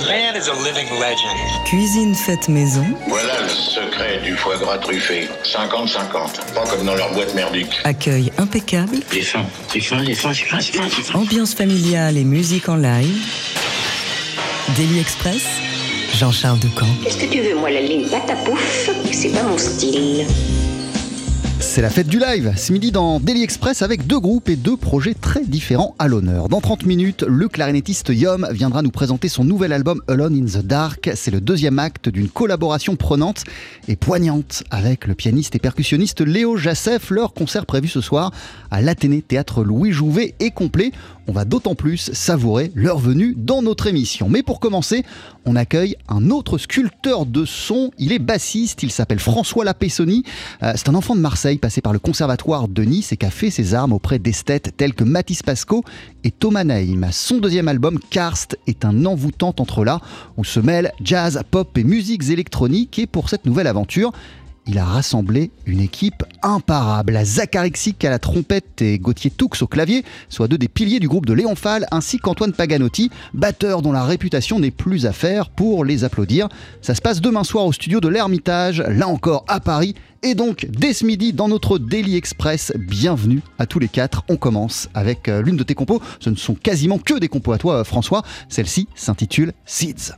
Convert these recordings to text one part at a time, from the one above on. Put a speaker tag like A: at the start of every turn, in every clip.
A: The man is a living legend.
B: Cuisine faite maison.
C: Voilà le secret du foie gras truffé. 50-50. Pas comme dans leur boîte merdique.
B: Accueil impeccable.
D: J'ai faim, j'ai faim, j'ai faim, j'ai faim, j'ai faim, j'ai faim.
B: Ambiance familiale et musique en live. Daily Express. Jean-Charles Ducamp.
E: Qu'est-ce que tu veux, moi, la ligne pâte à pouf C'est pas mon style.
F: C'est la fête du live, ce midi dans Daily Express avec deux groupes et deux projets très différents à l'honneur. Dans 30 minutes, le clarinettiste Yom viendra nous présenter son nouvel album Alone in the Dark. C'est le deuxième acte d'une collaboration prenante et poignante avec le pianiste et percussionniste Léo Jassef. Leur concert prévu ce soir à l'Athénée Théâtre Louis Jouvet est complet. On va d'autant plus savourer leur venue dans notre émission. Mais pour commencer, on accueille un autre sculpteur de son. Il est bassiste, il s'appelle François Lapessoni. Euh, c'est un enfant de Marseille passé par le conservatoire de Nice et qui a fait ses armes auprès d'esthètes tels que Mathis Pasco et Thomas Naïm. Son deuxième album, Karst, est un envoûtant entrelac où se mêlent jazz, pop et musiques électroniques. Et pour cette nouvelle aventure, il a rassemblé une équipe imparable. Xic à la trompette et Gauthier Toux au clavier, soit deux des piliers du groupe de Léon Fall, ainsi qu'Antoine Paganotti, batteur dont la réputation n'est plus à faire pour les applaudir. Ça se passe demain soir au studio de l'Ermitage, là encore à Paris. Et donc, dès ce midi, dans notre Daily Express, bienvenue à tous les quatre. On commence avec euh, l'une de tes compos. Ce ne sont quasiment que des compos à toi, euh, François. Celle-ci s'intitule Seeds.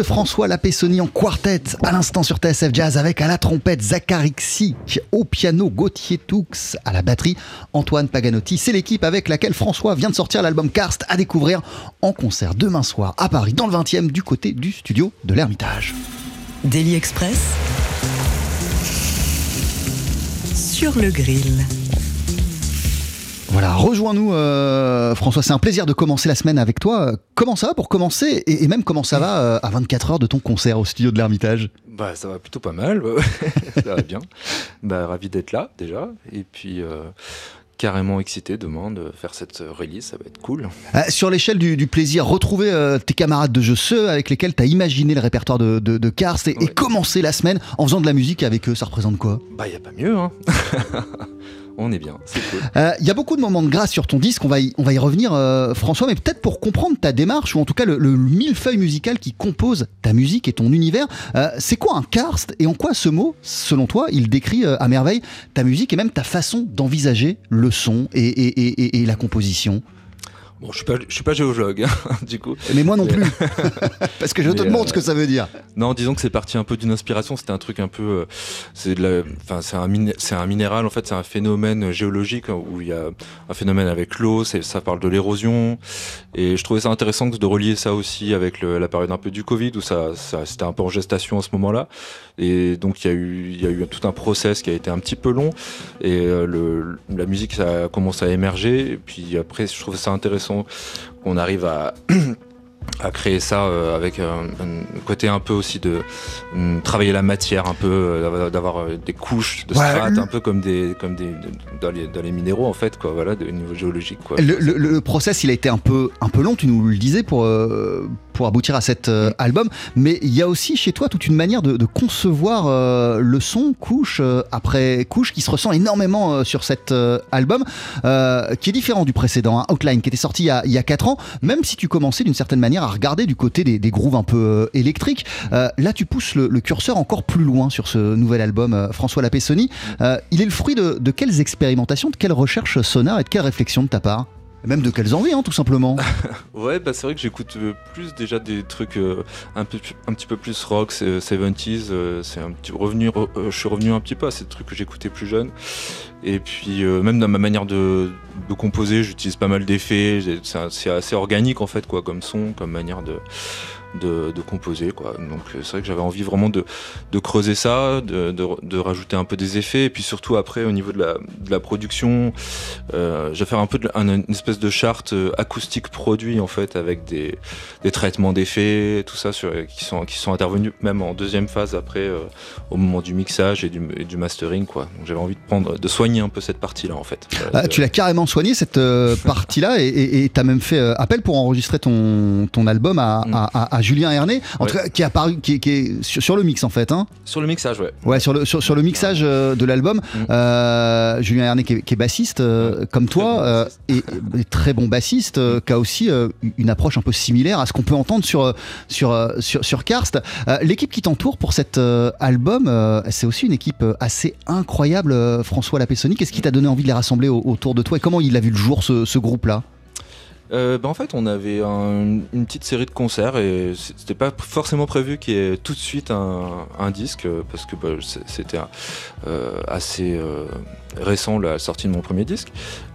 F: François Lapessoni en quartet à l'instant sur TSF Jazz avec à la trompette Zachary Xic, au piano Gauthier Toux, à la batterie Antoine Paganotti. C'est l'équipe avec laquelle François vient de sortir l'album Karst à découvrir en concert demain soir à Paris dans le 20e du côté du studio de l'Ermitage.
B: Daily Express sur le grill.
F: Voilà, rejoins-nous euh, François, c'est un plaisir de commencer la semaine avec toi. Comment ça va pour commencer et, et même comment ça va euh, à 24 heures de ton concert au studio de l'Ermitage?
A: Bah ça va plutôt pas mal, ça va bien. Bah ravi d'être là déjà et puis euh, carrément excité demain de faire cette release, ça va être cool.
F: Sur l'échelle du, du plaisir, retrouver tes camarades de jeu, ceux avec lesquels tu as imaginé le répertoire de, de, de Karst et, commencer la semaine en faisant de la musique avec eux, ça représente quoi?
A: Bah y a pas mieux hein. On est bien.
F: Euh, Il y a beaucoup de moments de grâce sur ton disque, on va y, on va y revenir euh, François, mais peut-être pour comprendre ta démarche ou en tout cas le, le millefeuille musical qui compose ta musique et ton univers, euh, c'est quoi un karst et en quoi ce mot, selon toi, il décrit à merveille ta musique et même ta façon d'envisager le son et- et- et la composition?
A: Bon, je suis pas, je suis pas géologue hein, du coup.
F: Mais moi non plus, parce que je te demande
A: euh,
F: ce que ça veut dire.
A: Non, disons que c'est parti un peu d'une inspiration. C'était un truc un peu, euh, c'est la, enfin un, minéral en fait, c'est un phénomène géologique hein, où il y a un phénomène avec l'eau. Ça parle de l'érosion et je trouvais ça intéressant de relier ça aussi avec le- la période un peu du Covid où ça, ça c'était un peu en gestation à ce moment-là. Et donc il y a eu, il y a eu tout un process qui a été un petit peu long et euh, le, la musique ça a commencé à émerger. Et puis après, je trouve ça intéressant qu'on arrive à à créer ça euh, avec un, un côté un peu aussi de hum, travailler la matière un peu euh, d'avoir- euh, des couches de strates
F: le-
A: un peu comme des comme des dans les, dans les minéraux en fait quoi voilà de niveau géologique quoi
F: Le, le- le process, il a été un peu, un peu long, tu nous le disais, pour, pour aboutir à cet
A: Mm.
F: album. Mais il y a aussi chez toi toute une manière de, de concevoir le son, couche après couche, qui se ressent énormément sur cet album, qui est différent du précédent, hein, Outline, qui était sorti il y a, il y a 4 ans. Même si tu commençais d'une certaine manière à regarder du côté des, grooves un peu euh, électriques, euh, là tu pousses le, curseur encore plus loin sur ce nouvel album, euh, François Lapessoni. Il est le fruit de, de quelles expérimentations, de quelles recherches sonores et de quelles réflexions de ta part? Même de quelles envies, hein, tout simplement.
A: ouais bah c'est vrai que j'écoute euh, plus déjà des trucs euh, un peu un petit peu plus rock c'est- 70s euh, c'est un petit revenu re- je suis revenu un petit peu à ces trucs que j'écoutais plus jeune et puis même dans ma manière de, de composer j'utilise pas mal d'effets c'est assez organique en fait quoi comme son comme manière de de, composer. Quoi. Donc c'est vrai que j'avais envie vraiment de, creuser ça, de, rajouter un peu des effets, et puis surtout après au niveau de la, production, euh, je vais faire un peu une espèce de charte euh, acoustique produit en fait avec des, des traitements d'effets, tout ça sur, qui, sont, qui sont intervenus même en deuxième phase après euh, au moment du mixage et du, du mastering. Quoi. Donc j'avais envie de, prendre, de soigner un peu cette partie-là en fait.
F: Ah, tu l'as carrément soigné cette partie-là et tu as même fait appel pour enregistrer ton, ton album à, mm. à, à Julien Herné, en tout cas, qui est apparu, qui, qui est sur, le mix en fait. Hein.
A: Sur le mixage, ouais.
F: Ouais, sur le, sur, le mixage euh, de l'album. Mm. Euh, Julien Herné, qui est, bassiste, euh, comme toi, et, très bon bassiste, qui a aussi une approche un peu similaire à ce qu'on peut entendre sur, sur, sur, sur Karst. L'équipe qui t'entoure pour cet album, c'est aussi une équipe assez incroyable, François Lapessoni. Qu'est-ce qui t'a donné envie de les rassembler autour de toi et comment il a vu le jour ce, ce groupe-là?
A: Euh, bah, en fait, on avait une petite série de concerts et c'était pas forcément prévu qu'il y ait tout de suite un, disque parce que bah, c'était euh, assez euh, récent la sortie de mon premier disque.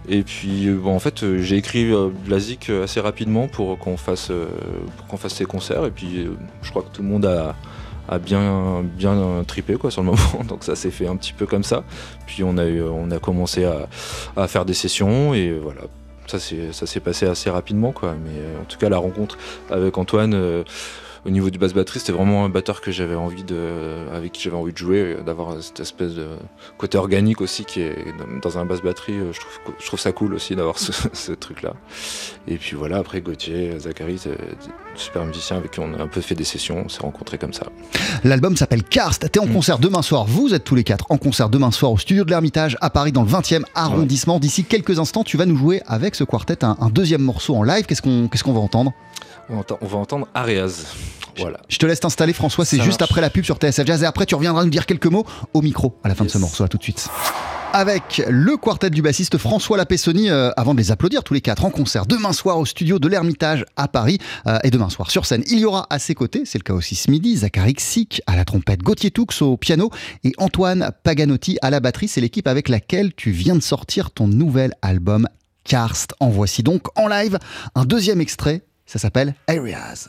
A: Et puis, en fait, j'ai écrit la zik assez rapidement pour qu'on fasse, qu'on fasse ces concerts. Et puis je crois que tout le monde a bien bien tripé quoi sur le moment. Donc ça s'est fait un petit peu comme ça. Puis on a on a commencé à, à faire des sessions et voilà ça s'est passé assez rapidement quoi. Mais euh, en tout cas la rencontre avec Antoine euh, au niveau du basse batterie, c'était vraiment un batteur que j'avais envie de, avec qui j'avais envie de jouer, d'avoir cette espèce de côté organique aussi qui est dans un basse batterie. Euh, je trouve, je trouve ça cool aussi d'avoir ce, truc-là. Et puis voilà, après Gauthier, Zachary, super musicien avec qui on a un peu fait des sessions, on s'est rencontrés comme ça.
F: L'album s'appelle Karst. T'es en mm. concert demain soir. Vous êtes tous les quatre en concert demain soir au studio de l'Ermitage à Paris dans le 20e arrondissement. D'ici quelques instants, tu vas nous jouer avec ce quartet un, deuxième morceau en live. Qu'est-ce qu'on qu'est-ce qu'on va entendre?
A: On va entendre Areas. Voilà.
F: Je te laisse t'installer, François. C'est juste après la pub sur TSF Jazz. Et après, tu reviendras nous dire quelques mots au micro à la fin de ce morceau. À tout de suite. Avec le quartet du bassiste François Lapessoni, euh, avant de les applaudir tous les quatre en concert demain soir au studio de l'Ermitage à Paris. Euh, et demain soir sur scène, il y aura à ses côtés, c'est le cas aussi ce midi, Zachary à la trompette, Gauthier Toux au piano et Antoine Paganotti à la batterie. C'est l'équipe avec laquelle tu viens de sortir ton nouvel album Karst. En voici donc en live un deuxième extrait ça s'appelle Areas.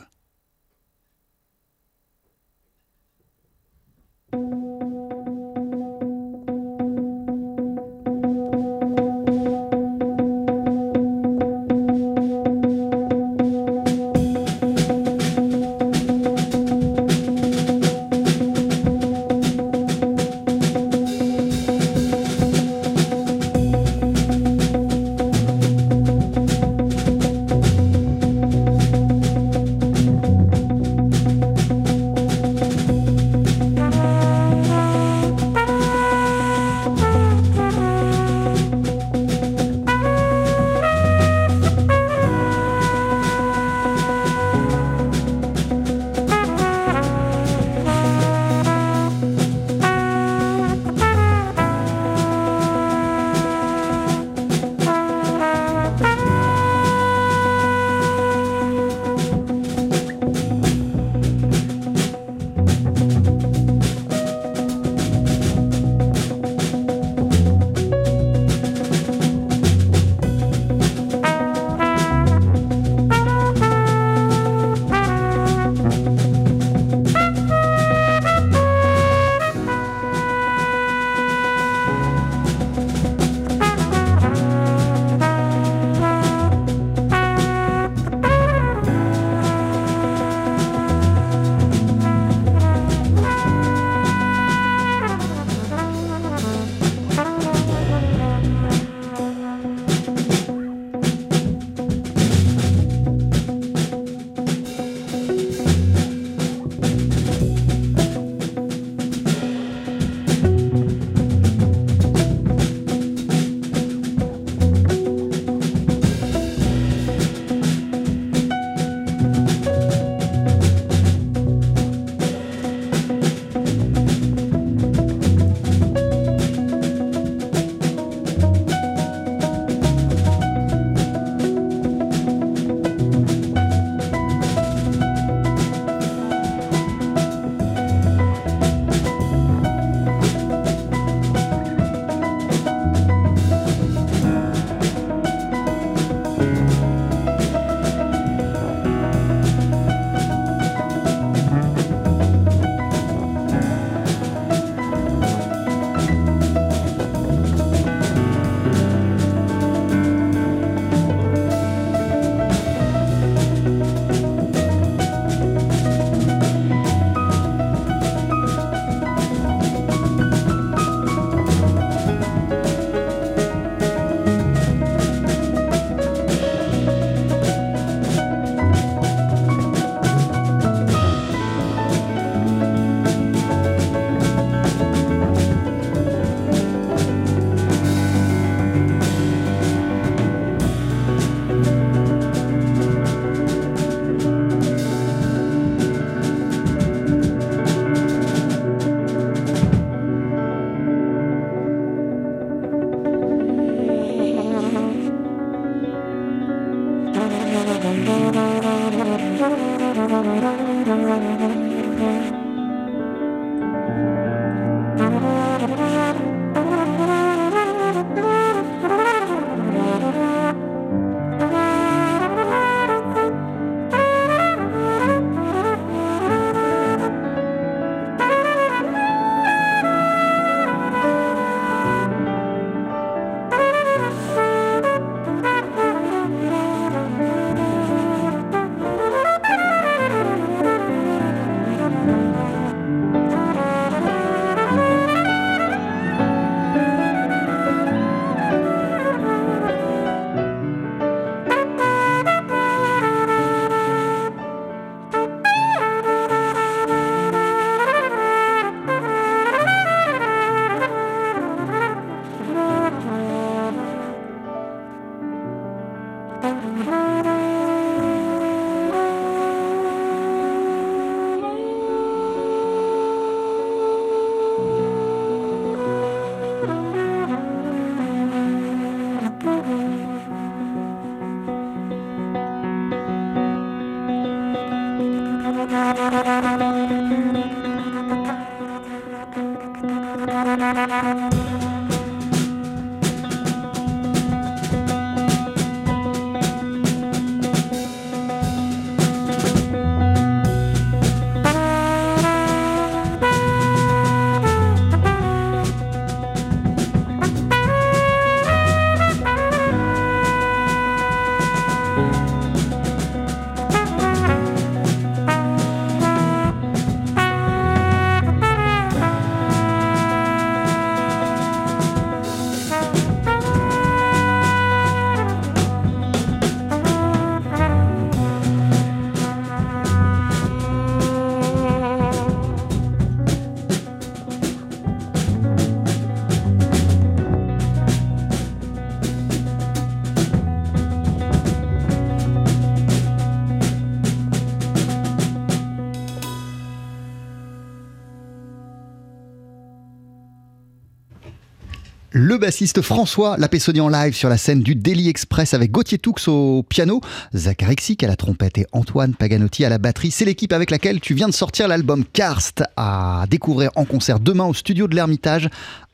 F: Le bassiste François Lapessoni en live sur la scène du Daily Express avec Gauthier Toux au piano, Xic à la trompette et Antoine Paganotti à la batterie. C'est l'équipe avec laquelle tu viens de sortir l'album Karst à découvrir en concert demain au studio de l'Ermitage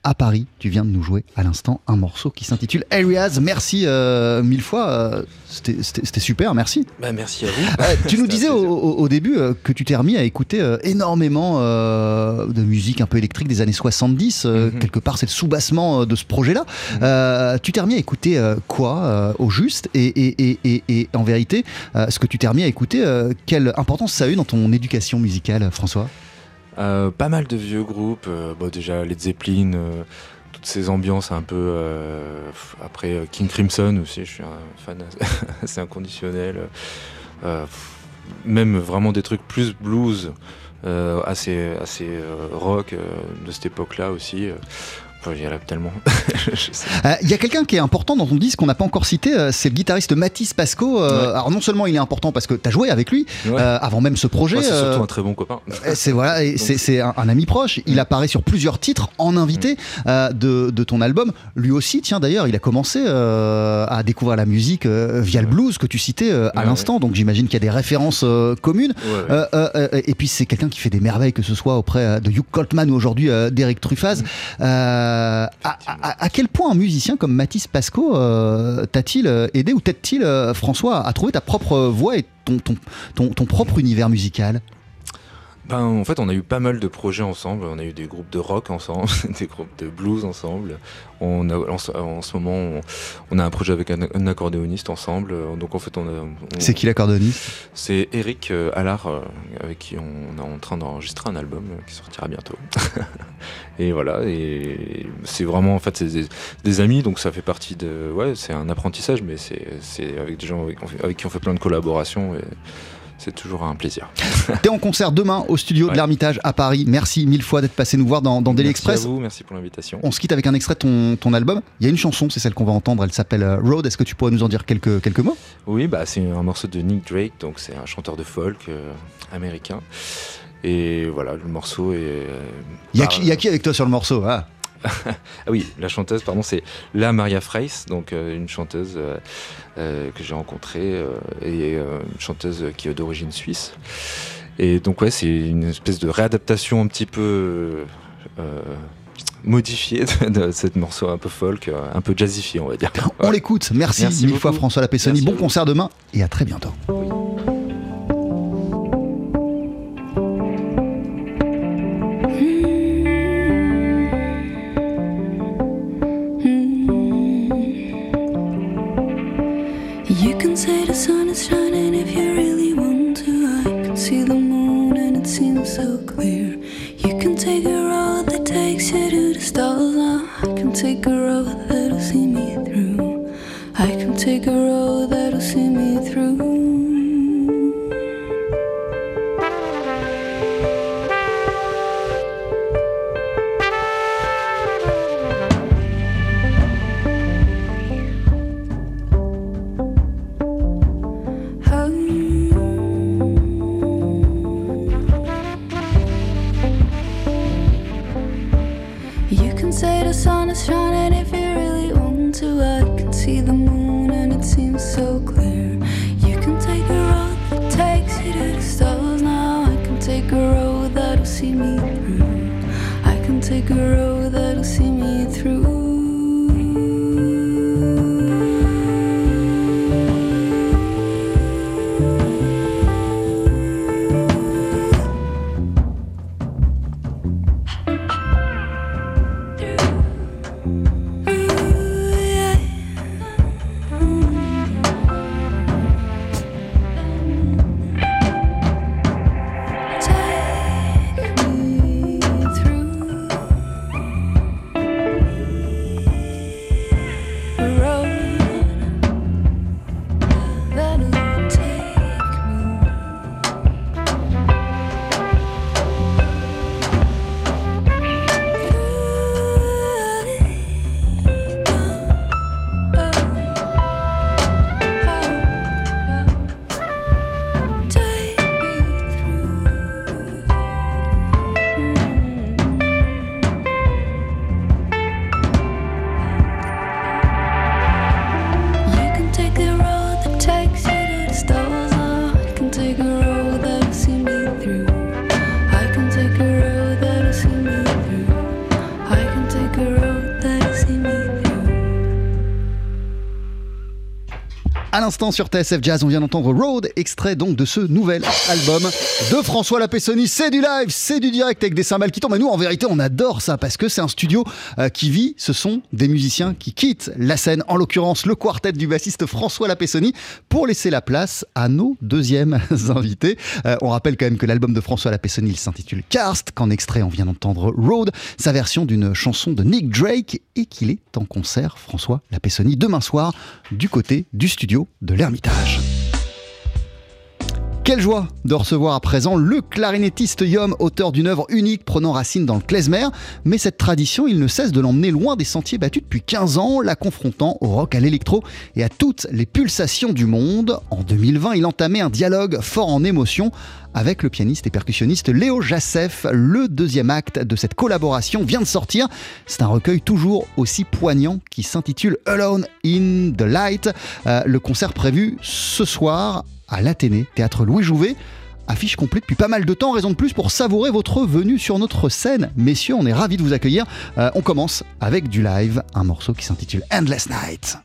F: à Paris. Tu viens de nous jouer à l'instant un morceau qui s'intitule Areas. Merci euh, mille fois. euh, C'était super, merci.
A: Bah, merci à vous.
F: Euh, tu nous disais au, début euh, que tu t'es remis à écouter énormément de musique un peu électrique des années 70. euh,
A: Mhm.
F: Quelque part, c'est le soubassement de ce projet-là. Euh, tu t'es remis à écouter quoi au juste? Et, et- et- et- et en vérité, ce que tu t'es remis à écouter, quelle importance ça a eu dans ton éducation musicale, François?
A: Euh, pas mal de vieux groupes, euh, bon, déjà Led Zeppelin, euh, toutes ces ambiances un peu. euh, après King Crimson aussi, je suis un fan assez inconditionnel. Même vraiment des trucs plus blues, assez, assez rock de cette époque-là aussi. euh. Il y a tellement.
F: Euh, y quelqu'un qui est important dans ton disque qu'on n'a pas encore cité, euh, c'est le guitariste Mathis Pasco. Euh,
A: Ouais.
F: Alors non seulement il est important parce que tu as joué avec lui
A: Ouais.
F: avant même ce projet.
A: C'est surtout un très bon copain.
F: C'est voilà, c'est un, un ami proche. Il
A: Mm.
F: apparaît sur plusieurs titres en invité euh, de, de ton album. Lui aussi, tiens d'ailleurs, il a commencé à découvrir la musique via le blues que tu citais à l'instant. Donc j'imagine qu'il y a des références communes. Et puis c'est quelqu'un qui fait des merveilles, que ce soit auprès de Hugh Coltman ou aujourd'hui d'Eric Truffaz.
A: Mm.
F: Euh, à, à- quel point un musicien comme Mathis Pasco euh, t'a-t-il euh, aidé ou t'aide-t-il, euh, François, à trouver ta propre voix et ton, ton, ton propre univers musical?
A: Ben, en fait, on a eu pas mal de projets ensemble. On a eu des groupes de rock ensemble, des groupes de blues ensemble. On a, en, ce- en ce moment, on, on a un projet avec un, un accordéoniste ensemble. Donc, en fait, on
F: C'est qui l'accordéoniste?
A: C'est Eric euh, Allard, euh, avec qui on est en train d'enregistrer un album euh, qui sortira bientôt. et voilà, et c'est vraiment, en fait, c'est des, des amis, donc ça fait partie de. Ouais, c'est un apprentissage, mais c'est c'est avec des gens avec, avec qui on fait plein de collaborations. Et, c'est toujours un plaisir.
F: T'es en concert demain au studio de l'Ermitage à Paris. Merci mille fois d'être passé nous voir dans, dans Daily
A: merci
F: Express.
A: à vous, merci pour l'invitation.
F: On se quitte avec un extrait de ton, ton album. Il y a une chanson, c'est celle qu'on va entendre. Elle s'appelle euh, Road. Est-ce que tu pourrais nous en dire quelques, quelques mots?
A: Oui, bah, c'est un morceau de Nick Drake, donc c'est un chanteur de folk euh, américain. Et voilà, le morceau est. euh,
F: Il y, a
A: par-
F: qui, il y a qui avec toi sur le morceau ah.
A: Ah oui, la chanteuse, pardon, c'est la Maria Freis, donc euh, une chanteuse euh, euh, que j'ai rencontrée et une chanteuse qui est d'origine suisse. Et donc ouais, c'est une espèce de réadaptation un petit peu modifiée de, cette morceau un peu folk, un peu jazzifié, on va dire.
F: On l'écoute. Merci,
A: Merci
F: mille fois. François Lapessoni. Bon concert demain et à très bientôt. L'instant sur TSF Jazz, on vient d'entendre Road, extrait donc de ce nouvel album de François Lapessoni. C'est du live, c'est du direct avec des cymbales qui tombent. Et nous, en vérité, on adore ça parce que c'est un studio euh, qui vit. Ce sont des musiciens qui quittent la scène, en l'occurrence le quartet du bassiste François Lapessoni, pour laisser la place à nos deuxièmes invités. Euh, on rappelle quand même que l'album de François Lapessoni s'intitule Karst, qu'en extrait on vient d'entendre Road, sa version d'une chanson de Nick Drake, et qu'il est en concert, François Lapessoni, demain soir, du côté du studio de l'Ermitage. Quelle joie de recevoir à présent le clarinettiste Yom, auteur d'une œuvre unique prenant racine dans le klezmer. Mais cette tradition, il ne cesse de l'emmener loin des sentiers battus depuis 15 ans, la confrontant au rock, à l'électro et à toutes les pulsations du monde. En 2020, il entamait un dialogue fort en émotion avec le pianiste et percussionniste Léo Jassef. Le deuxième acte de cette collaboration vient de sortir. C'est un recueil toujours aussi poignant qui s'intitule Alone in the Light. Euh, le concert prévu ce soir à l'Athénée, théâtre Louis Jouvet. Affiche complète depuis pas mal de temps, raison de plus pour savourer votre venue sur notre scène. Messieurs, on est ravis de vous accueillir. Euh, on commence avec du live, un morceau qui s'intitule Endless Night.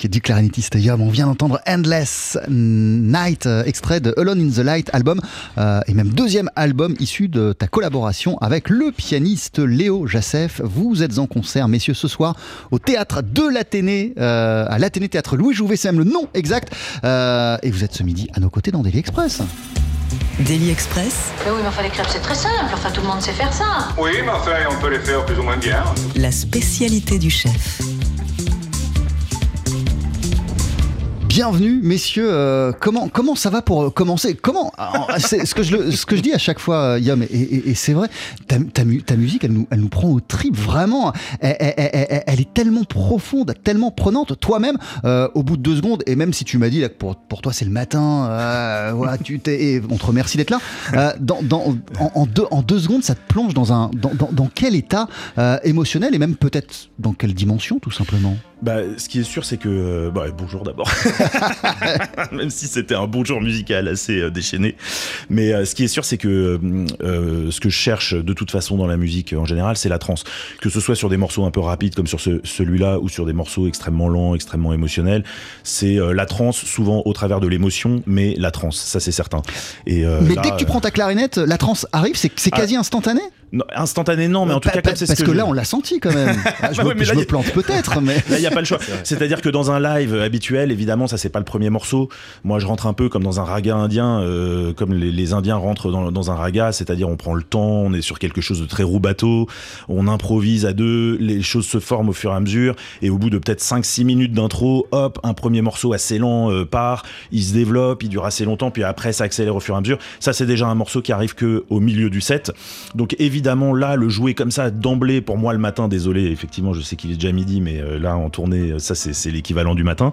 F: Musique du clarinettiste Yom. On vient d'entendre Endless Night, euh, extrait de Alone in the Light album, euh, et même deuxième album issu de ta collaboration avec le pianiste Léo Jassef. Vous êtes en concert, messieurs, ce soir au théâtre de l'Athénée, euh, à l'Athénée Théâtre Louis Jouvet, c'est même le nom exact. Euh, et vous êtes ce midi à nos côtés dans Daily Express.
B: Daily Express,
E: Mais oui, mais enfin, les crêpes, c'est très simple. Enfin, tout le monde sait faire ça.
C: Oui, mais enfin, on peut les faire plus ou moins bien.
B: la spécialité du chef.
F: Bienvenue, messieurs. Euh, comment comment ça va pour euh, commencer? Comment ce que je ce que je dis à chaque fois, euh, Yom, et, et- et c'est vrai. Ta, ta mu- ta musique, elle nous elle nous prend au trip vraiment. Elle, elle- elle- est tellement profonde, tellement prenante. Toi-même, euh, au bout de deux secondes, et même si tu m'as dit là, que pour pour toi c'est le matin, euh, voilà, tu t'es, on te remercie d'être là. euh, dans, dans- en, deux en deux secondes, ça te plonge dans un dans, dans, dans quel état émotionnel et même peut-être dans quelle dimension, tout simplement?
G: Bah, ce qui est sûr, c'est que. euh, bah, bonjour d'abord. Même si c'était un bonjour musical assez euh, déchaîné. Mais euh, ce qui est sûr, c'est que euh, ce que je cherche de toute façon dans la musique euh, en général, c'est la trance. Que ce soit sur des morceaux un peu rapides comme sur ce- celui-là ou sur des morceaux extrêmement lents, extrêmement émotionnels, c'est euh, la trance, souvent au travers de l'émotion, mais la trance, ça c'est certain. Et, euh,
F: Mais
G: là,
F: dès que tu prends ta clarinette, la transe arrive, c'est c'est
G: Ah.
F: quasi instantané?
G: Non, instantané, non, mais en tout cas,
F: pa-
G: comme c'est
F: Parce
G: ce
F: que,
G: que,
F: là, on l'a senti quand même. Ah, je
G: Ouais,
F: me,
G: ouais, mais
F: je
G: là,
F: me
G: y a-
F: plante peut-être, mais.
G: Là, a pas le choix. C'est-à-dire que dans un live habituel, évidemment, ça, c'est pas le premier morceau. Moi, je rentre un peu comme dans un raga indien, euh, comme les, les Indiens rentrent dans, dans un raga, c'est-à-dire on prend le temps, on est sur quelque chose de très roubateau, on improvise à deux, les choses se forment au fur et à mesure, et au bout de peut-être 5-6 minutes d'intro, hop, un premier morceau assez lent euh, part, il se développe, il dure assez longtemps, puis après, ça accélère au fur et à mesure. Ça, c'est déjà un morceau qui arrive que au milieu du set. Donc, évidemment, là, le jouer comme ça, d'emblée, pour moi, le matin, désolé, effectivement, je sais qu'il est déjà midi, mais euh, là, en tournée, ça, c'est l'équivalent du matin.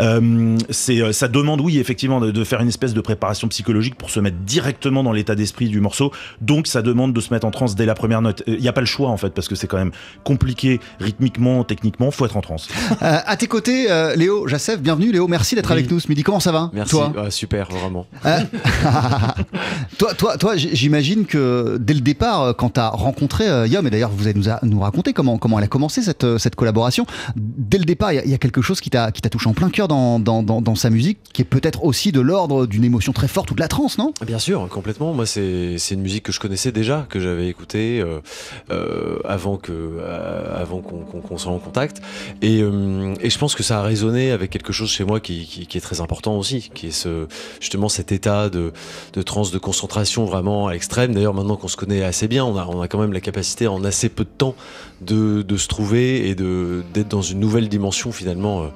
G: Euh, c'est, euh, ça demande, oui, effectivement, de, de faire une espèce de préparation psychologique pour se mettre directement dans l'état d'esprit du morceau. Donc, ça demande de se mettre en transe dès la première note. Il n'y a pas le choix, en fait, parce que c'est quand même compliqué rythmiquement, techniquement, faut être en transe.
F: Euh, à tes côtés, euh, Léo Jassef, bienvenue. Léo, merci d'être
H: Oui.
F: avec nous ce midi. Comment ça va
H: Merci,
F: Toi
H: Ah, super, vraiment.
F: Euh, toi, toi, toi j'imagine que dès le départ, euh, quand tu as rencontré euh, Yom, et d'ailleurs vous allez nous, a- nous raconter comment, comment elle a commencé cette, euh, cette collaboration, dès le départ, il y a- quelque chose qui t'a touché en plein cœur dans, dans, dans, sa musique, qui est peut-être aussi de l'ordre d'une émotion très forte ou de la trance, non?
H: Bien sûr, complètement. Moi, c'est une musique que je connaissais déjà, que j'avais écoutée euh, euh, avant euh, avant qu'on qu'on- qu'on soit en contact. Et, et je pense que ça a résonné avec quelque chose chez moi qui, qui, est très important aussi, qui est ce, justement cet état de, de transe, de concentration vraiment extrême. D'ailleurs, maintenant qu'on se connaît assez bien, on a, on a quand même la capacité en assez peu de temps de, de se trouver et de d'être dans une nouvelle dimension finalement euh,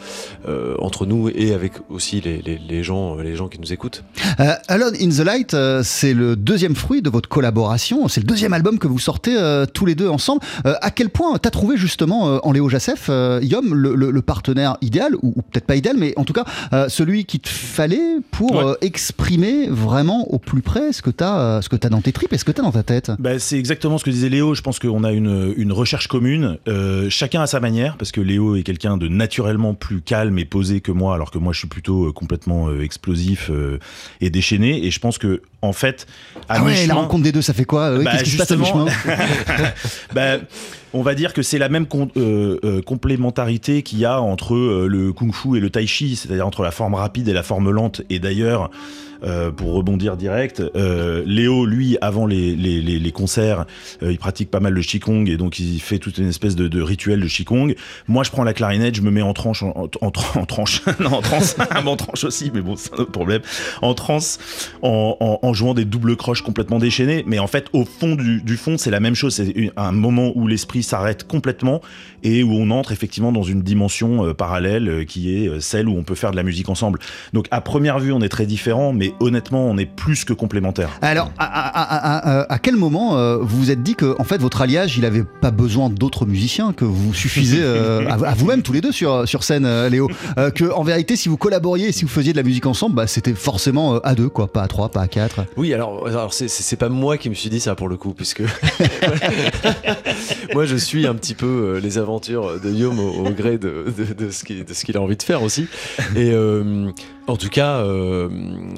H: euh, entre nous et avec aussi les, les, les gens les gens qui nous écoutent.
F: Euh, Alone in the Light, euh, c'est le deuxième fruit de votre collaboration. C'est le deuxième album que vous sortez euh, tous les deux ensemble. Euh, à quel point t'as trouvé justement euh, en Léo Jassef, euh, Yom, le, le- le partenaire idéal, ou, ou peut-être pas idéal, mais en tout cas euh, celui qu'il te fallait pour
G: Ouais.
F: euh, exprimer vraiment au plus près ce que t'as euh, ce que t'as dans tes tripes et ce que t'as dans ta tête?
G: Bah, c'est exactement ce que disait Léo. Je pense qu'on a une, une recherche commune, euh, chacun à sa manière, parce que Léo est quelqu'un de naturellement plus calme et posé que moi, alors que moi je suis plutôt euh, complètement euh, explosif et déchaîné. Et je pense que en fait, à
F: Ah ouais, la rencontre des deux, ça fait quoi
G: Bah,
F: Qu'est-ce qui se passe à
G: justement,
F: mi-chemin
G: bah, on va dire que c'est la même euh, complémentarité qu'il y a entre le kung-fu et le tai chi, c'est-à-dire entre la forme rapide et la forme lente. Et d'ailleurs, euh, pour rebondir direct, euh, Léo, lui, avant les, concerts, euh, il pratique pas mal le qigong et donc il fait toute une espèce de, rituel de qigong. Moi, je prends la clarinette, je me mets en tranche, en, en, en, tranche, non, en transe, en tranche aussi, mais bon, c'est un autre problème, en transe, en, jouant des doubles croches complètement déchaînées. Mais en fait, au fond du, du fond, c'est la même chose. C'est un moment où l'esprit s'arrête complètement et où on entre effectivement dans une dimension parallèle qui est celle où on peut faire de la musique ensemble. Donc à première vue, on est très différents, mais honnêtement, on est plus que complémentaires.
F: Alors, à, à- à- à- à quel moment euh, vous vous êtes dit que en fait votre alliage, il avait pas besoin d'autres musiciens, que vous suffisez euh, à, à vous-même tous les deux sur sur scène, euh, Léo, Euh, que en vérité, si vous collaboriez, si vous faisiez de la musique ensemble, bah, c'était forcément euh, à deux, quoi, pas à trois, pas à quatre.
H: Oui, alors, alors c'est- pas moi qui me suis dit ça pour le coup, puisque moi je suis un petit peu euh, les aventures de Yom au, au gré de, de, de ce qu'il a envie de faire aussi. Et euh, en tout cas, euh,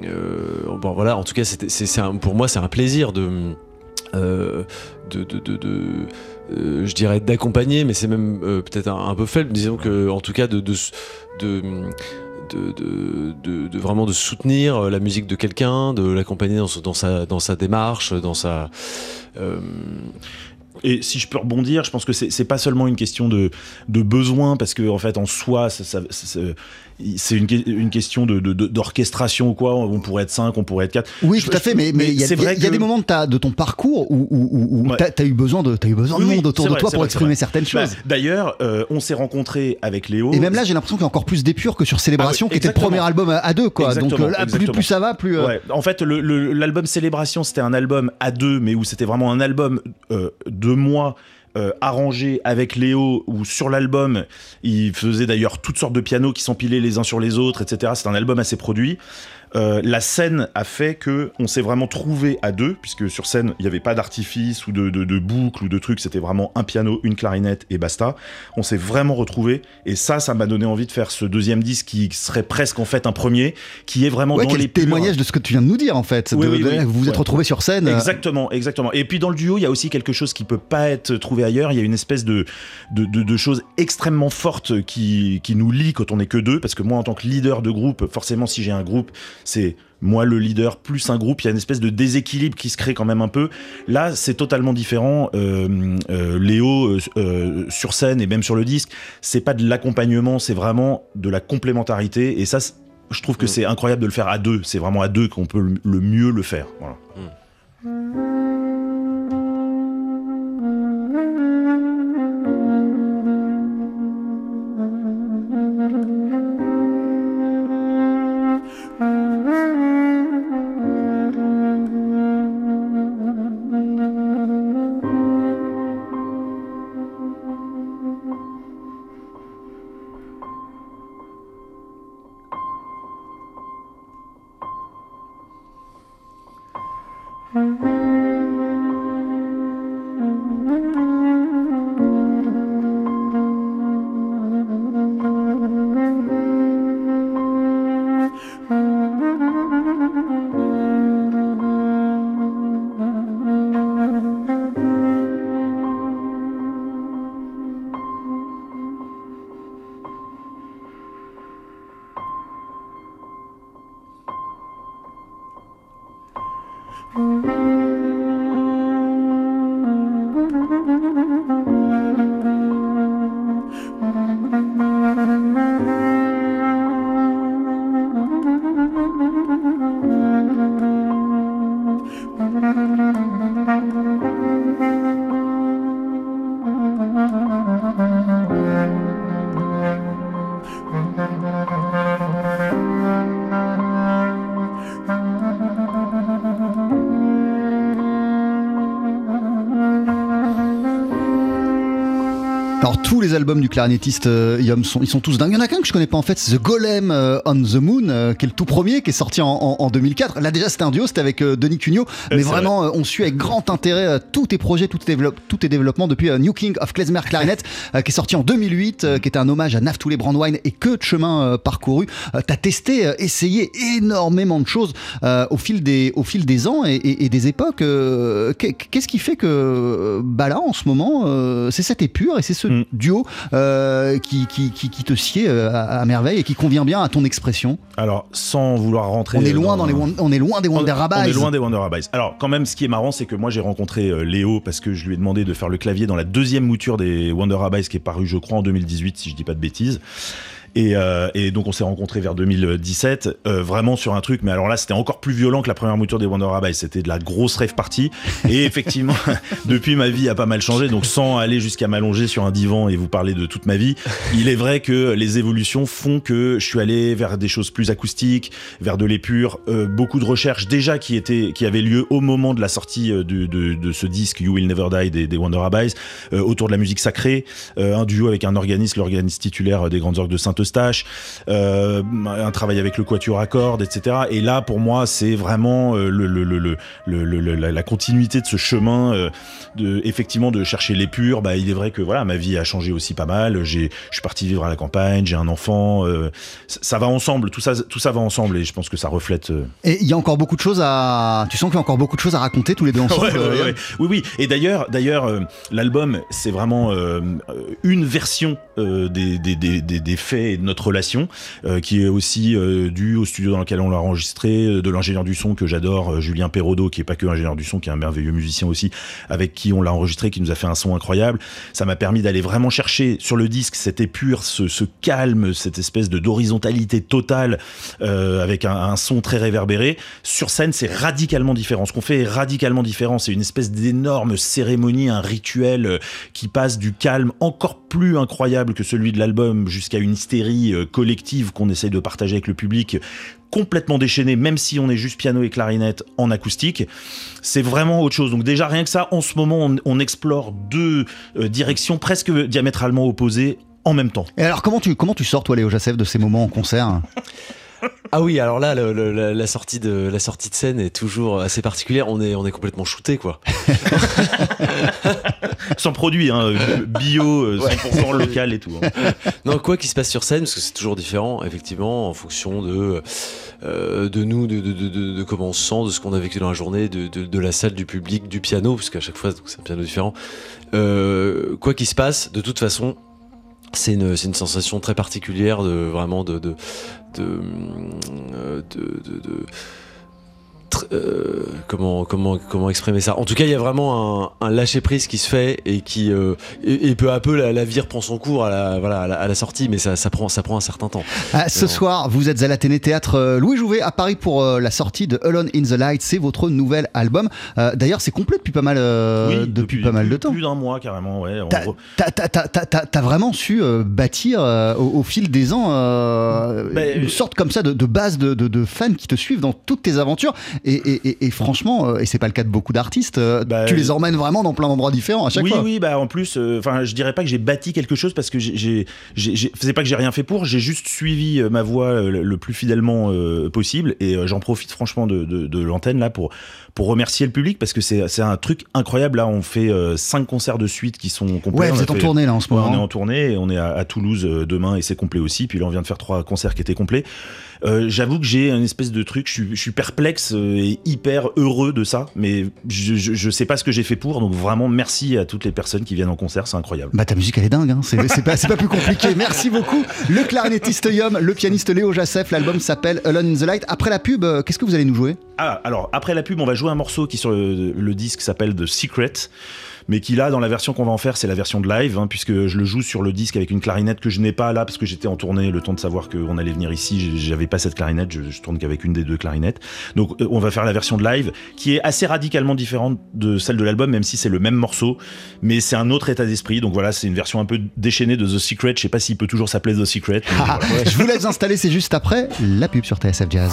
H: euh, bon voilà, en tout cas, c'est pour moi c'est un plaisir de euh, de, de, de, de euh, je dirais d'accompagner, mais c'est même euh, peut-être un, un peu faible. Disons que, en tout cas, de, vraiment de soutenir la musique de quelqu'un, de l'accompagner dans, sa, dans sa démarche, dans sa. euh,
G: Et si je peux rebondir, je pense que c'est pas seulement une question de, de besoin, parce que en fait, en soi, ça- ça- ça- c'est une, que- une question de- de- de- d'orchestration ou quoi. On pourrait être 5, on pourrait être 4.
F: Oui, tout à fait, mais mais il y a, y des moments de, ta, de ton parcours où, où, où, où
G: Ouais.
F: t'as as eu besoin de, t'as eu besoin de
G: Oui,
F: monde autour de
G: vrai,
F: toi pour
G: vrai,
F: exprimer certaines
G: Bah,
F: choses.
G: D'ailleurs, euh, on s'est rencontrés avec Léo.
F: Et même là, j'ai l'impression qu'il y a encore plus d'épure que sur Célébration,
G: Ah oui,
F: qui était le premier album à, à deux, quoi. Donc
G: Exactement,
F: euh, là, plus, ça va, plus. euh,
G: Ouais. En fait, l'album Célébration, c'était un album à deux, mais où c'était vraiment un album euh, de moi. euh, arrangé avec Léo où sur l'album il faisait d'ailleurs toutes sortes de pianos qui s'empilaient les uns sur les autres etc c'est un album assez produit Euh, la scène a fait que on s'est vraiment trouvé à deux puisque sur scène il n'y avait pas d'artifice ou de, de, de boucle ou de trucs c'était vraiment un piano une clarinette et basta on s'est vraiment retrouvé et ça ça m'a donné envie de faire ce deuxième disque qui serait presque en fait un premier qui est vraiment
F: Ouais,
G: dans
F: quel
G: les
F: de ce que tu viens de nous dire, en fait.
G: Oui,
F: de-
G: oui,
F: de-
G: oui.
F: vous vous êtes
G: Ouais.
F: retrouvés sur scène.
G: Exactement, exactement. Et puis dans le duo, il y a aussi quelque chose qui peut pas être trouvé ailleurs. Il y a une espèce de de, choses extrêmement fortes qui qui nous lient quand on est que deux. Parce que moi, en tant que leader de groupe, forcément, si j'ai un groupe, c'est moi le leader plus un groupe. Il y a une espèce de déséquilibre qui se crée quand même un peu. Là, c'est totalement différent. Euh, euh, Léo euh, sur scène et même sur le disque, c'est pas de l'accompagnement, c'est vraiment de la complémentarité. Et ça, je trouve que
H: Mm.
G: c'est incroyable de le faire à deux. C'est vraiment à deux qu'on peut le- mieux le faire. Voilà.
F: Alors tous les albums du clarinettiste euh, Yom sont, ils sont tous dingues. Il y en a qu'un que je connais pas en fait, c'est The Golem euh, on the Moon, euh, qui est le tout premier, qui est sorti en, en- en 2004. Là déjà c'était un duo, c'était avec Denis Cugno, mais vraiment on suit avec grand intérêt tous tes projets, tous tes, développe- tous tes développements depuis New King of Klezmer Clarinet, qui est sorti en 2008, euh, qui était un hommage à Naftulé Brandwine et que de chemin parcouru. T'as testé, essayé énormément de choses au fil des au fil des ans et, et- et des époques. qu'est- Qu'est-ce qui fait que bah là en ce moment c'est cette épure et c'est ce Duo euh, qui, qui, qui, qui te sied euh, à, à merveille et qui convient bien à ton expression.
G: Alors, sans vouloir rentrer.
F: On est loin dans les on est loin des Wonder
G: On
F: Rabbis.
G: est loin des Wonder Rabbis. Alors, quand même, ce qui est marrant, c'est que moi, j'ai rencontré euh, Léo parce que je lui ai demandé de faire le clavier dans la deuxième mouture des Wonder Rabbis qui est paru, je crois, en 2018, si je dis pas de bêtises. Et, euh, et donc on s'est rencontrés vers 2017, euh, vraiment sur un truc, mais alors là c'était encore plus violent que la première mouture des Wonder Rabbis, c'était de la grosse rave party. Et effectivement, depuis ma vie a pas mal changé, donc sans aller jusqu'à m'allonger sur un divan et vous parler de toute ma vie, il est vrai que les évolutions font que je suis allé vers des choses plus acoustiques, vers de l'épure, euh, beaucoup de recherches déjà qui étaient, qui avaient lieu au moment de la sortie euh, de, de, de ce disque You Will Never Die des, des Wonder Rabbis, euh, autour de la musique sacrée, euh, un duo avec un organiste, l'organiste titulaire des grandes orgues de Saint Saint-Eustache, euh, un travail avec le Quatuor à cordes, etc. Et là, pour moi, c'est vraiment euh, le, le, le, le, le- le- la, la continuité de ce chemin, euh, de, effectivement, de chercher l'épure. Bah, il est vrai que voilà, ma vie a changé aussi pas mal. Je suis parti vivre à la campagne, j'ai un enfant. euh, ça, ça va ensemble, tout ça, tout ça va ensemble, et je pense que ça reflète.
F: Et il y a encore beaucoup de choses à. Tu sens qu'il y a encore beaucoup de choses à raconter tous les deux ensemble.
G: Ouais, ouais, ouais. Oui, oui. Et d'ailleurs, d'ailleurs, l'album, c'est vraiment une version des, des, des, des faits de notre relation, euh, qui est aussi euh, due au studio dans lequel on l'a enregistré, euh, de l'ingénieur du son que j'adore, Julien Perrodo, qui est pas que ingénieur du son, qui est un merveilleux musicien aussi, avec qui on l'a enregistré, qui nous a fait un son incroyable. Ça m'a permis d'aller vraiment chercher sur le disque cette épure, ce, calme, cette espèce de d'horizontalité totale, avec un, un son très réverbéré. Sur scène, c'est radicalement différent. Ce qu'on fait est radicalement différent. C'est une espèce d'énorme cérémonie, un rituel qui passe du calme encore plus incroyable que celui de l'album jusqu'à une hystérie euh, collective qu'on essaye de partager avec le public complètement déchaîné, même si on est juste piano et clarinette en acoustique. C'est vraiment autre chose. Donc déjà, rien que ça, en ce moment, on, explore deux euh, directions presque diamétralement opposées en même temps.
F: Et alors, comment tu, comment tu sors, toi, Léo Jacef, de ces moments en concert?
H: Ah oui, alors là, le- le- la, sortie de la sortie de scène est toujours assez particulière. On est on est complètement shooté quoi.
G: Sans produit, hein, bio, euh, 100% local et tout. hein.
H: Non, quoi qu'il se passe sur scène, parce que c'est toujours différent, effectivement, en fonction de euh, de nous, de, de, de, comment on se sent, de ce qu'on a vécu dans la journée, de, la salle, du public, du piano, parce qu'à chaque fois c'est un piano différent. Euh, quoi qu'il se passe, de toute façon. C'est une, une sensation très particulière de vraiment de de de, euh, de, euh, comment comment comment exprimer ça En tout cas, il y a vraiment un, un lâcher prise qui se fait et qui euh, et, et peu à peu la, la vie reprend son cours à la voilà à la, à la sortie, mais ça, ça prend ça prend un certain temps.
F: Ah, Ce soir, vous êtes à l'Athénée Théâtre euh, Louis Jouvet à Paris pour euh, la sortie de Alone in the Light. C'est votre nouvel album. Euh, D'ailleurs, c'est complet depuis pas mal, euh, depuis, pas mal de temps.
G: Plus d'un mois carrément, ouais. On
F: T'as
G: re-
F: t'as- t'as- t'as- t'as- t'as vraiment su euh, bâtir euh, au, au fil des ans euh,
G: Ben,
F: une sorte comme ça de, de base de, de- de fans qui te suivent dans toutes tes aventures. Et, et- et- et franchement, euh, et c'est pas le cas de beaucoup d'artistes, euh,
G: Bah,
F: tu les emmènes vraiment dans plein d'endroits différents à chaque
G: oui,
F: fois.
G: oui, bah en plus, enfin, je dirais pas que j'ai bâti quelque chose parce que j'ai, c'est pas que j'ai rien fait pour, j'ai juste suivi euh, ma voix euh, le, plus fidèlement euh, possible et euh, j'en profite franchement de, de, de l'antenne là pour pour remercier le public parce que c'est, un truc incroyable là. On fait euh, cinq concerts de suite qui sont complets.
F: Ouais, vous êtes en tournée là en ce moment.
G: on est en tournée et on est à, à Toulouse euh, demain et c'est complet aussi. Puis là, on vient de faire trois concerts qui étaient complets. Euh, J'avoue que j'ai une espèce de truc, je suis, je suis perplexe euh, et hyper heureux de ça, mais je, je, je sais pas ce que j'ai fait pour. Donc vraiment, merci à toutes les personnes qui viennent en concert, c'est incroyable.
F: Bah ta musique elle est dingue, hein. c'est c'est pas, c'est pas plus compliqué. Merci beaucoup. Le clarinettiste Yom, le pianiste Léo Jacef, l'album s'appelle Alone in the Light. Après la pub, euh, qu'est-ce que vous allez nous jouer?
G: Ah, alors après la pub, on va jouer un morceau qui sur le, le disque s'appelle The Secret. Mais qui là, dans la version qu'on va en faire, c'est la version de live, hein, puisque je le joue sur le disque avec une clarinette que je n'ai pas là, parce que j'étais en tournée, le temps de savoir qu'on allait venir ici, j'avais pas cette clarinette, je, je tourne qu'avec une des deux clarinettes. Donc euh, on va faire la version de live, qui est assez radicalement différente de celle de l'album, même si c'est le même morceau, mais c'est un autre état d'esprit. Donc voilà, c'est une version un peu déchaînée de The Secret. Je sais pas s'il peut toujours s'appeler The Secret. voilà.
F: Je vous laisse installer, c'est juste après la pub sur TSF Jazz.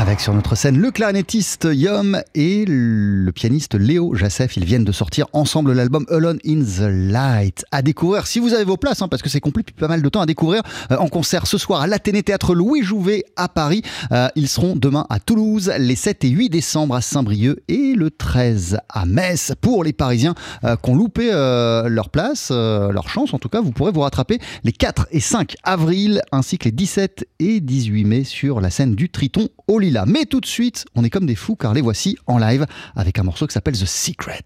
F: Avec sur notre scène le clarinettiste Yom et le pianiste Léo Jacef. Ils viennent de sortir ensemble l'album Alone in the Light. À découvrir si vous avez vos places, hein, parce que c'est complet depuis pas mal de temps à découvrir. euh, en concert ce soir à l'Athénée Théâtre Louis Jouvet à Paris. Euh, ils seront demain à Toulouse, les 7 et 8 décembre à Saint-Brieuc et le 13 à Metz. Pour les Parisiens euh, qui ont loupé euh, leur place, leur chance en tout cas, vous pourrez vous rattraper les 4 et 5 avril ainsi que les 17 et 18 mai sur la scène du Triton au Mais tout de suite, on est comme des fous car les voici en live avec un morceau qui s'appelle The Secret.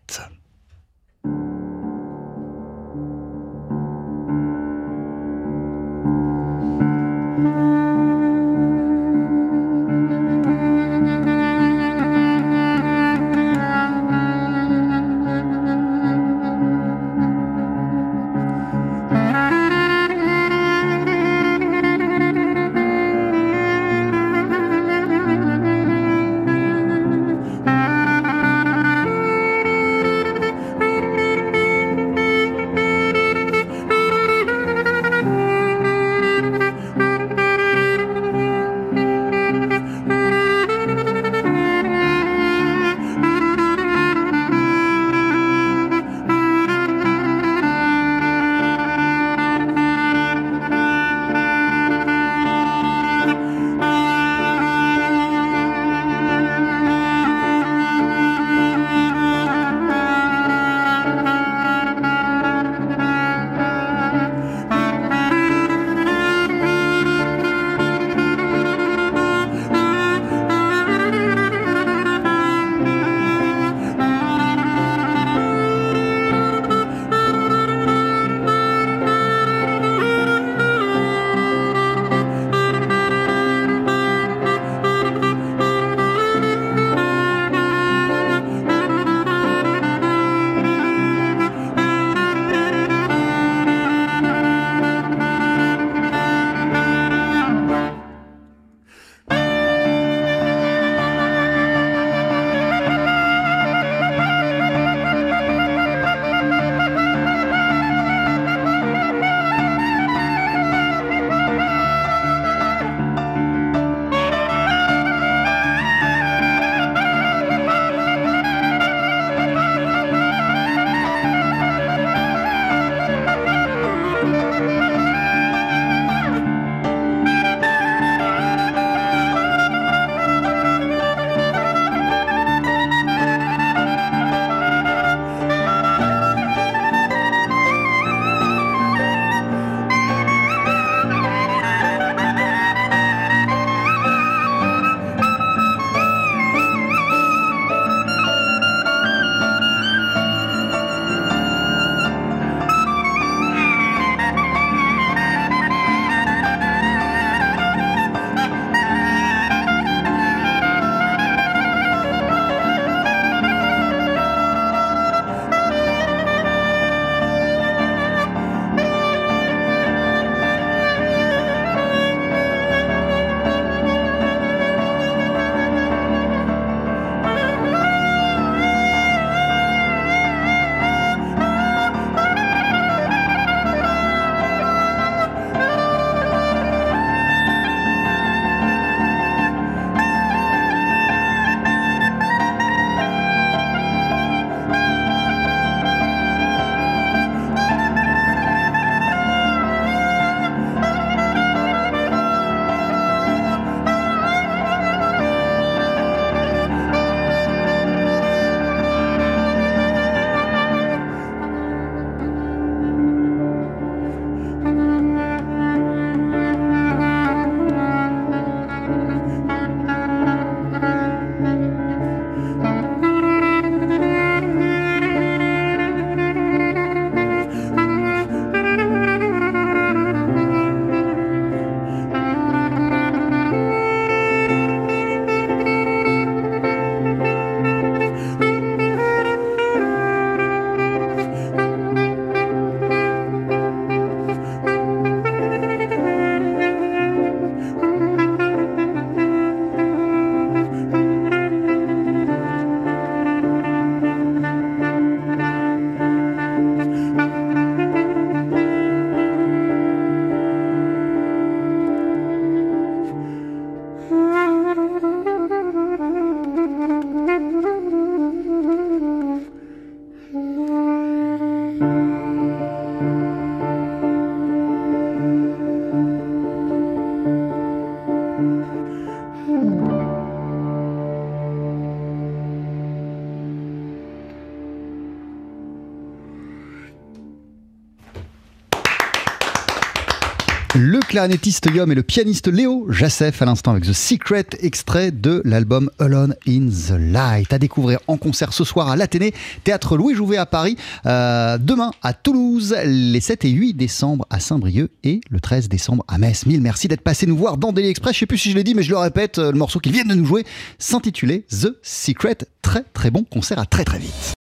F: Clarinettiste Yom et le pianiste Léo Jassef à l'instant avec The Secret, extrait de l'album Alone in the Light. À découvrir en concert ce soir à l'Athénée, théâtre Louis Jouvet à Paris, euh, demain à Toulouse, les 7 et 8 décembre à Saint-Brieuc et le 13 décembre à Metz. Mille merci d'être passé nous voir dans Daily Express. Je sais plus si je l'ai dit, mais je le répète, le morceau qu'ils viennent de nous jouer s'intitulait The Secret. Très très bon concert à très très vite.